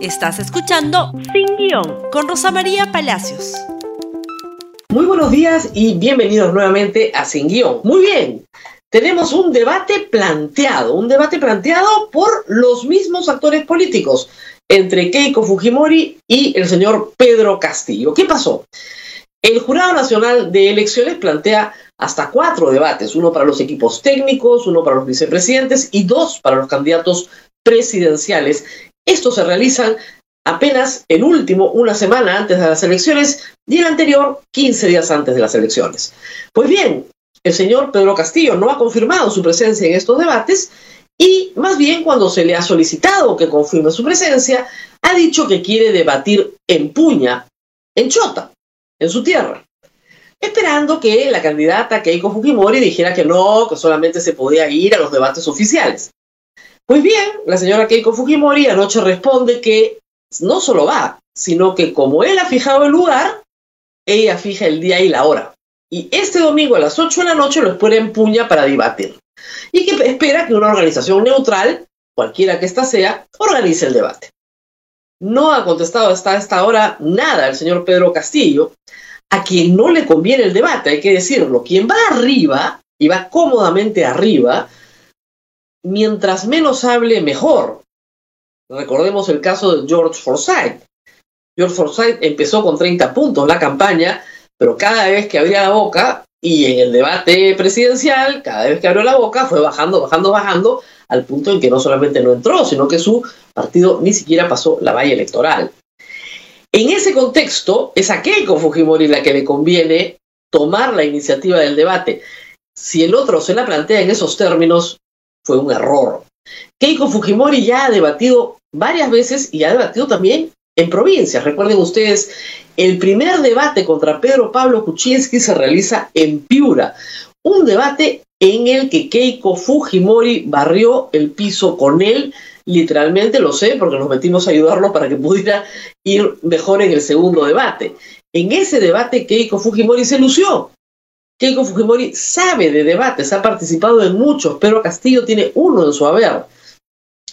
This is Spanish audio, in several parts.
Estás escuchando Sin Guión con Rosa María Palacios. Muy buenos días y bienvenidos nuevamente a Sin Guión. Muy bien, tenemos un debate planteado, un debate planteado por los mismos actores políticos entre Keiko Fujimori y el señor Pedro Castillo. ¿Qué pasó? El Jurado Nacional de Elecciones plantea hasta cuatro debates, uno para los equipos técnicos, uno para los vicepresidentes y dos para los candidatos presidenciales. Estos se realizan apenas el último una semana antes de las elecciones y el anterior 15 días antes de las elecciones. Pues bien, el señor Pedro Castillo no ha confirmado su presencia en estos debates y más bien cuando se le ha solicitado que confirme su presencia, ha dicho que quiere debatir en Puña, en Chota, en su tierra esperando que la candidata Keiko Fujimori dijera que no, que solamente se podía ir a los debates oficiales. Pues bien, la señora Keiko Fujimori anoche responde que no solo va, sino que como él ha fijado el lugar, ella fija el día y la hora. Y este domingo a las 8 de la noche lo espera en Puña para debatir. Y que espera que una organización neutral, cualquiera que ésta sea, organice el debate. No ha contestado hasta esta hora nada el señor Pedro Castillo, a quien no le conviene el debate, hay que decirlo. Quien va arriba y va cómodamente arriba, mientras menos hable, mejor. Recordemos el caso de George Forsyth. George Forsyth empezó con 30 puntos la campaña, pero cada vez que abría la boca, y en el debate presidencial, cada vez que abrió la boca, fue bajando, bajando, bajando, al punto en que no solamente no entró, sino que su partido ni siquiera pasó la valla electoral. En ese contexto, es a Keiko Fujimori la que le conviene tomar la iniciativa del debate. Si el otro se la plantea en esos términos, fue un error. Keiko Fujimori ya ha debatido varias veces y ha debatido también en provincias. Recuerden ustedes, el primer debate contra Pedro Pablo Kuczynski se realiza en Piura, un debate en el que Keiko Fujimori barrió el piso con él literalmente lo sé porque nos metimos a ayudarlo para que pudiera ir mejor en el segundo debate. En ese debate Keiko Fujimori se lució. Keiko Fujimori sabe de debates, ha participado en muchos, pero Castillo tiene uno en su haber.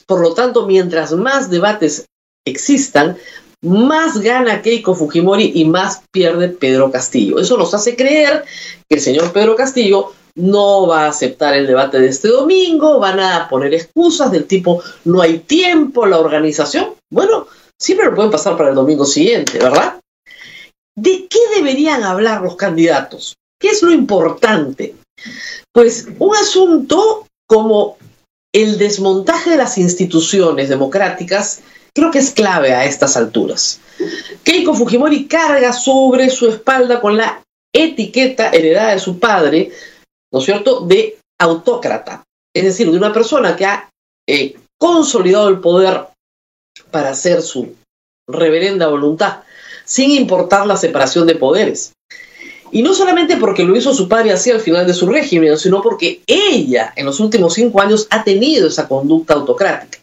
Por lo tanto, mientras más debates existan, más gana Keiko Fujimori y más pierde Pedro Castillo. Eso nos hace creer que el señor Pedro Castillo no va a aceptar el debate de este domingo, van a poner excusas del tipo no hay tiempo, la organización. Bueno, siempre lo pueden pasar para el domingo siguiente, ¿verdad? ¿De qué deberían hablar los candidatos? ¿Qué es lo importante? Pues un asunto como el desmontaje de las instituciones democráticas creo que es clave a estas alturas. Keiko Fujimori carga sobre su espalda con la etiqueta heredada de su padre ¿no es cierto?, de autócrata, es decir, de una persona que ha eh, consolidado el poder para hacer su reverenda voluntad, sin importar la separación de poderes. Y no solamente porque lo hizo su padre así al final de su régimen, sino porque ella en los últimos cinco años ha tenido esa conducta autocrática.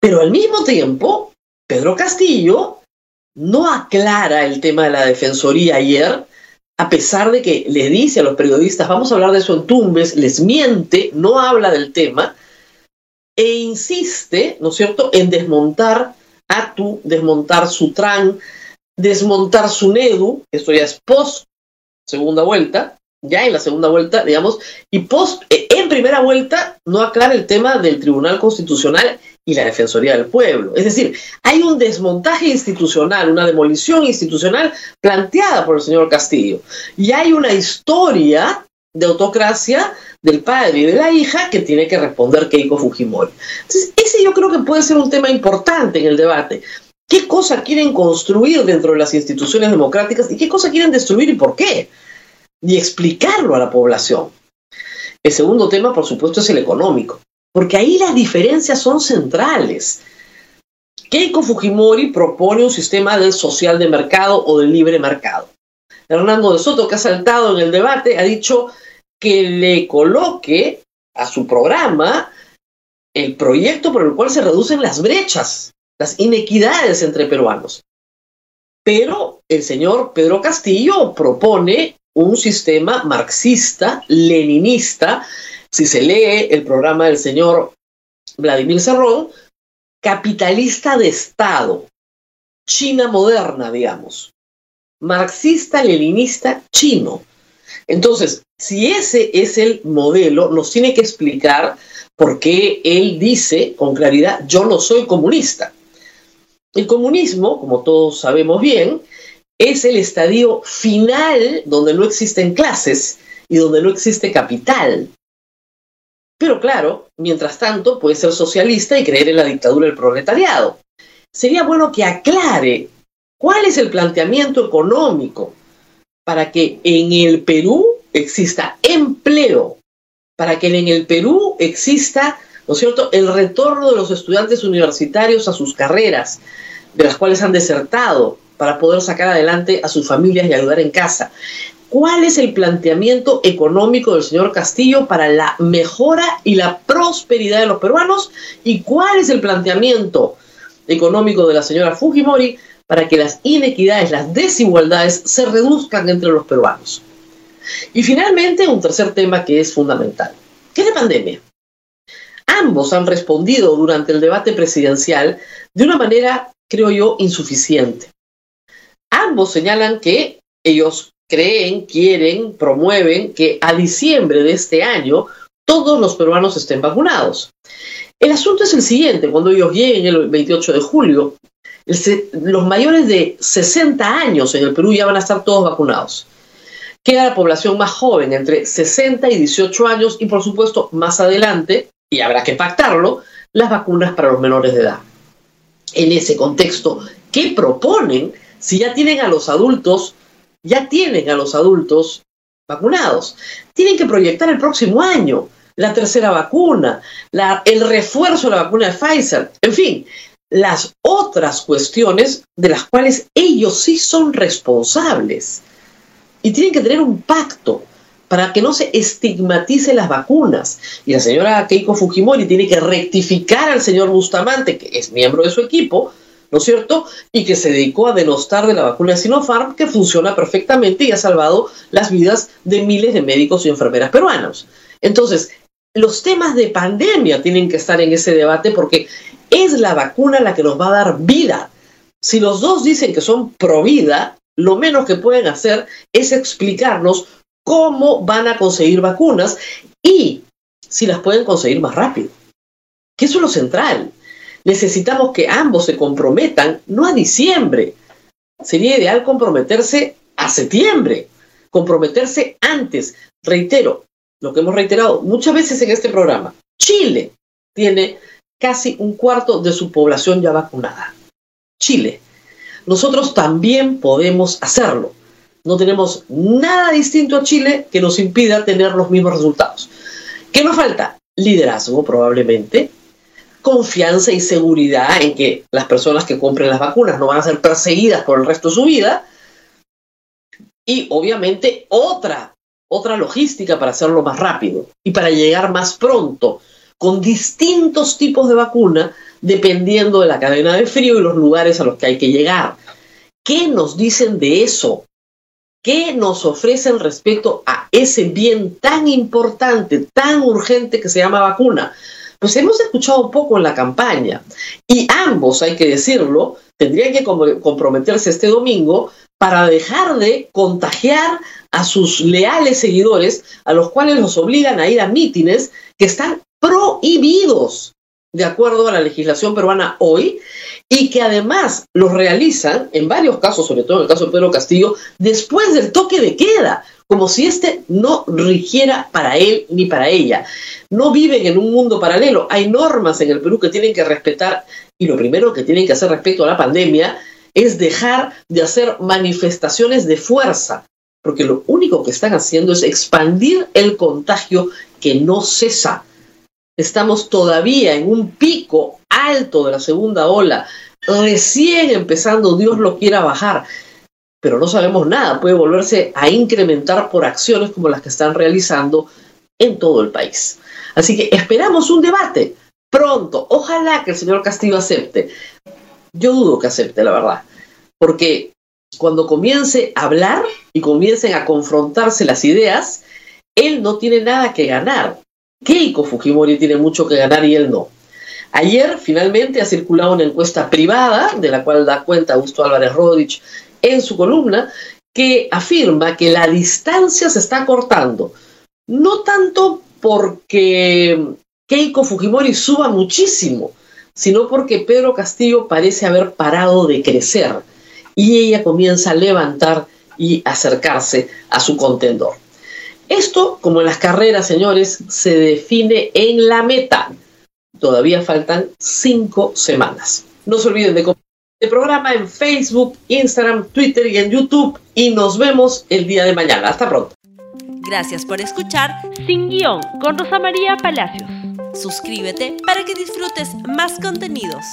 Pero al mismo tiempo, Pedro Castillo no aclara el tema de la defensoría ayer, a pesar de que le dice a los periodistas, vamos a hablar de eso en Tumbes, les miente, no habla del tema, e insiste, ¿no es cierto?, en desmontar Atu, desmontar Sutran, desmontar Sunedu, esto ya es post segunda vuelta, ya en la segunda vuelta, digamos, y post, eh, en primera vuelta no aclara el tema del Tribunal Constitucional y la Defensoría del Pueblo. Es decir, hay un desmontaje institucional, una demolición institucional planteada por el señor Castillo. Y hay una historia de autocracia del padre y de la hija que tiene que responder Keiko Fujimori. Entonces, ese yo creo que puede ser un tema importante en el debate. ¿Qué cosa quieren construir dentro de las instituciones democráticas y qué cosa quieren destruir y por qué? Y explicarlo a la población. El segundo tema, por supuesto, es el económico porque ahí las diferencias son centrales. Keiko Fujimori propone un sistema de social de mercado o de libre mercado. Hernando de Soto, que ha saltado en el debate, ha dicho que le coloque a su programa el proyecto por el cual se reducen las brechas, las inequidades entre peruanos. Pero el señor Pedro Castillo propone un sistema marxista, leninista, si se lee el programa del señor Vladimir Serrón, capitalista de Estado, China moderna, digamos, marxista-leninista chino. Entonces, si ese es el modelo, nos tiene que explicar por qué él dice con claridad, yo no soy comunista. El comunismo, como todos sabemos bien, es el estadio final donde no existen clases y donde no existe capital. Pero claro, mientras tanto puede ser socialista y creer en la dictadura del proletariado. Sería bueno que aclare cuál es el planteamiento económico para que en el Perú exista empleo, para que en el Perú exista, ¿no es cierto?, el retorno de los estudiantes universitarios a sus carreras, de las cuales han desertado, para poder sacar adelante a sus familias y ayudar en casa. ¿Cuál es el planteamiento económico del señor Castillo para la mejora y la prosperidad de los peruanos? ¿Y cuál es el planteamiento económico de la señora Fujimori para que las inequidades, las desigualdades se reduzcan entre los peruanos? Y finalmente, un tercer tema que es fundamental, ¿qué es la pandemia? Ambos han respondido durante el debate presidencial de una manera, creo yo, insuficiente. Ambos señalan que ellos creen, quieren, promueven que a diciembre de este año todos los peruanos estén vacunados. El asunto es el siguiente, cuando ellos lleguen el 28 de julio, los mayores de 60 años en el Perú ya van a estar todos vacunados. Queda la población más joven, entre 60 y 18 años, y por supuesto más adelante, y habrá que pactarlo, las vacunas para los menores de edad. En ese contexto, ¿qué proponen si ya tienen a los adultos ya tienen a los adultos vacunados. Tienen que proyectar el próximo año la tercera vacuna, el refuerzo de la vacuna de Pfizer, en fin, las otras cuestiones de las cuales ellos sí son responsables. Y tienen que tener un pacto para que no se estigmatice las vacunas. Y la señora Keiko Fujimori tiene que rectificar al señor Bustamante, que es miembro de su equipo, ¿no es cierto? Y que se dedicó a denostar de la vacuna de Sinopharm, que funciona perfectamente y ha salvado las vidas de miles de médicos y enfermeras peruanos. Entonces, los temas de pandemia tienen que estar en ese debate porque es la vacuna la que nos va a dar vida. Si los dos dicen que son pro vida, lo menos que pueden hacer es explicarnos cómo van a conseguir vacunas y si las pueden conseguir más rápido. Que eso es lo central necesitamos que ambos se comprometan, no a diciembre. Sería ideal comprometerse a septiembre, comprometerse antes. Reitero, lo que hemos reiterado muchas veces en este programa, Chile tiene casi un cuarto de su población ya vacunada. Chile. Nosotros también podemos hacerlo. No tenemos nada distinto a Chile que nos impida tener los mismos resultados. ¿Qué nos falta? Liderazgo, probablemente, confianza y seguridad en que las personas que compren las vacunas no van a ser perseguidas por el resto de su vida. Y obviamente otra, otra logística para hacerlo más rápido y para llegar más pronto con distintos tipos de vacuna dependiendo de la cadena de frío y los lugares a los que hay que llegar. ¿Qué nos dicen de eso? ¿Qué nos ofrecen respecto a ese bien tan importante, tan urgente que se llama vacuna? pues hemos escuchado poco en la campaña. Y ambos, hay que decirlo, tendrían que comprometerse este domingo para dejar de contagiar a sus leales seguidores, a los cuales los obligan a ir a mítines que están prohibidos de acuerdo a la legislación peruana hoy y que además los realizan, en varios casos, sobre todo en el caso de Pedro Castillo, después del toque de queda, como si este no rigiera para él ni para ella. No viven en un mundo paralelo. Hay normas en el Perú que tienen que respetar y lo primero que tienen que hacer respecto a la pandemia es dejar de hacer manifestaciones de fuerza, porque lo único que están haciendo es expandir el contagio que no cesa. Estamos todavía en un pico alto de la segunda ola, recién empezando, Dios lo quiera bajar pero no sabemos nada, puede volverse a incrementar por acciones como las que están realizando en todo el país. Así que esperamos un debate pronto. Ojalá que el señor Castillo acepte. Yo dudo que acepte, la verdad, porque cuando comience a hablar y comiencen a confrontarse las ideas, él no tiene nada que ganar. Keiko Fujimori tiene mucho que ganar y él no. Ayer finalmente ha circulado una encuesta privada, de la cual da cuenta Augusto Álvarez Rodich en su columna, que afirma que la distancia se está cortando. No tanto porque Keiko Fujimori suba muchísimo, sino porque Pedro Castillo parece haber parado de crecer y ella comienza a levantar y acercarse a su contendor. Esto, como en las carreras, señores, se define en la meta. Todavía faltan cinco semanas. No se olviden de compartir el programa en Facebook, Instagram, Twitter y en YouTube. Y nos vemos el día de mañana. Hasta pronto. Gracias por escuchar Sin Guión con Rosa María Palacios. Suscríbete para que disfrutes más contenidos.